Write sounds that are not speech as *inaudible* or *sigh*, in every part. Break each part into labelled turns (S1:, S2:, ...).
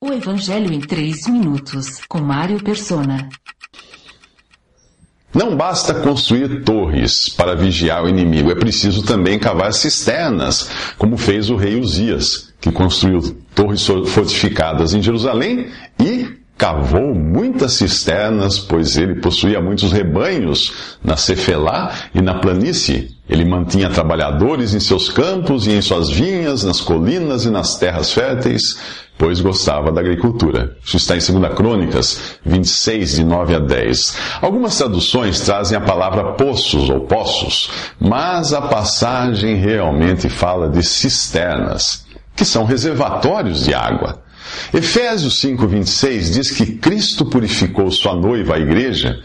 S1: O Evangelho em 3 minutos, com Mário Persona.
S2: Não basta construir torres para vigiar o inimigo, é preciso também cavar cisternas, como fez o rei Uzias, que construiu torres fortificadas em Jerusalém e cavou muitas cisternas, pois ele possuía muitos rebanhos na Cefelá e na planície. Ele mantinha trabalhadores em seus campos e em suas vinhas, nas colinas e nas terras férteis, pois gostava da agricultura. Isso está em 2 Crônicas 26, de 9 a 10. Algumas traduções trazem a palavra poços ou poços, mas a passagem realmente fala de cisternas, que são reservatórios de água. Efésios 5:26 diz que Cristo purificou sua noiva, a igreja,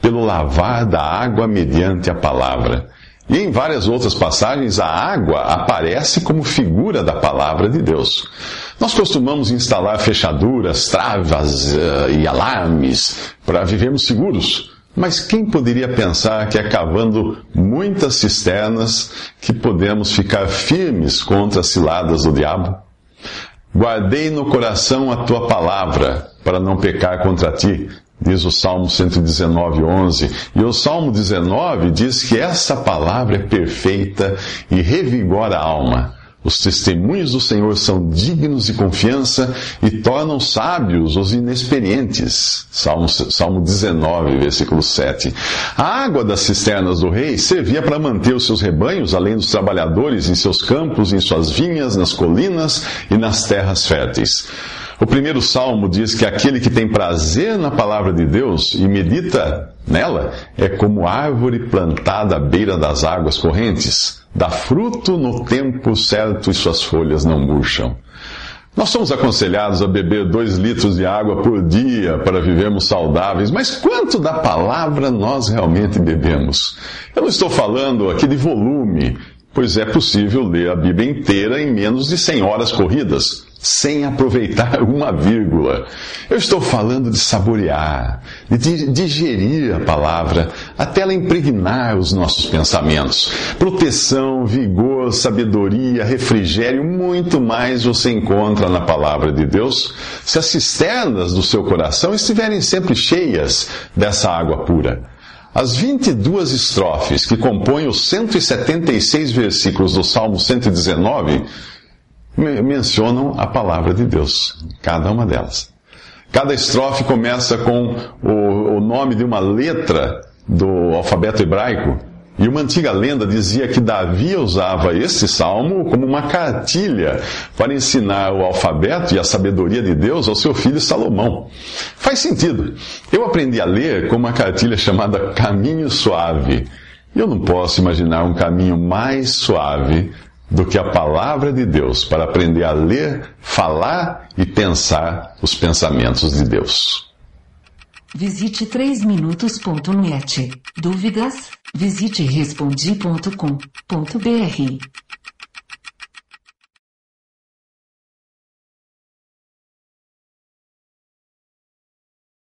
S2: pelo lavar da água mediante a palavra. E em várias outras passagens, a água aparece como figura da palavra de Deus. Nós costumamos instalar fechaduras, travas uh, e alarmes para vivermos seguros. Mas quem poderia pensar que é cavando muitas cisternas que podemos ficar firmes contra as ciladas do diabo? Guardei no coração a tua palavra, para não pecar contra ti, diz o Salmo 119, 11. E o Salmo 19 diz que essa palavra é perfeita e revigora a alma. Os testemunhos do Senhor são dignos de confiança e tornam sábios os inexperientes. Salmo, Salmo 19, versículo 7. A água das cisternas do rei servia para manter os seus rebanhos, além dos trabalhadores, em seus campos, em suas vinhas, nas colinas e nas terras férteis. O primeiro salmo diz que aquele que tem prazer na palavra de Deus e medita nela é como árvore plantada à beira das águas correntes dá fruto no tempo certo e suas folhas não murcham. Nós somos aconselhados a beber dois litros de água por dia para vivermos saudáveis, mas quanto da palavra nós realmente bebemos? Eu não estou falando aqui de volume, pois é possível ler a Bíblia inteira em menos de 100 horas corridas sem aproveitar *laughs* uma vírgula. Eu estou falando de saborear, de digerir a palavra, até ela impregnar os nossos pensamentos. Proteção, vigor, sabedoria, refrigério, muito mais você encontra na palavra de Deus se as cisternas do seu coração estiverem sempre cheias dessa água pura. As 22 estrofes que compõem os 176 versículos do Salmo 119 mencionam a palavra de Deus, cada uma delas. Cada estrofe começa com o, o nome de uma letra do alfabeto hebraico, e uma antiga lenda dizia que Davi usava esse salmo como uma cartilha para ensinar o alfabeto e a sabedoria de Deus ao seu filho Salomão. Faz sentido. Eu aprendi a ler com uma cartilha chamada Caminho Suave. Eu não posso imaginar um caminho mais suave do que a palavra de Deus para aprender a ler, falar e pensar os pensamentos de Deus.
S1: Visite 3minutos.net. Dúvidas? Visite respondi.com.br.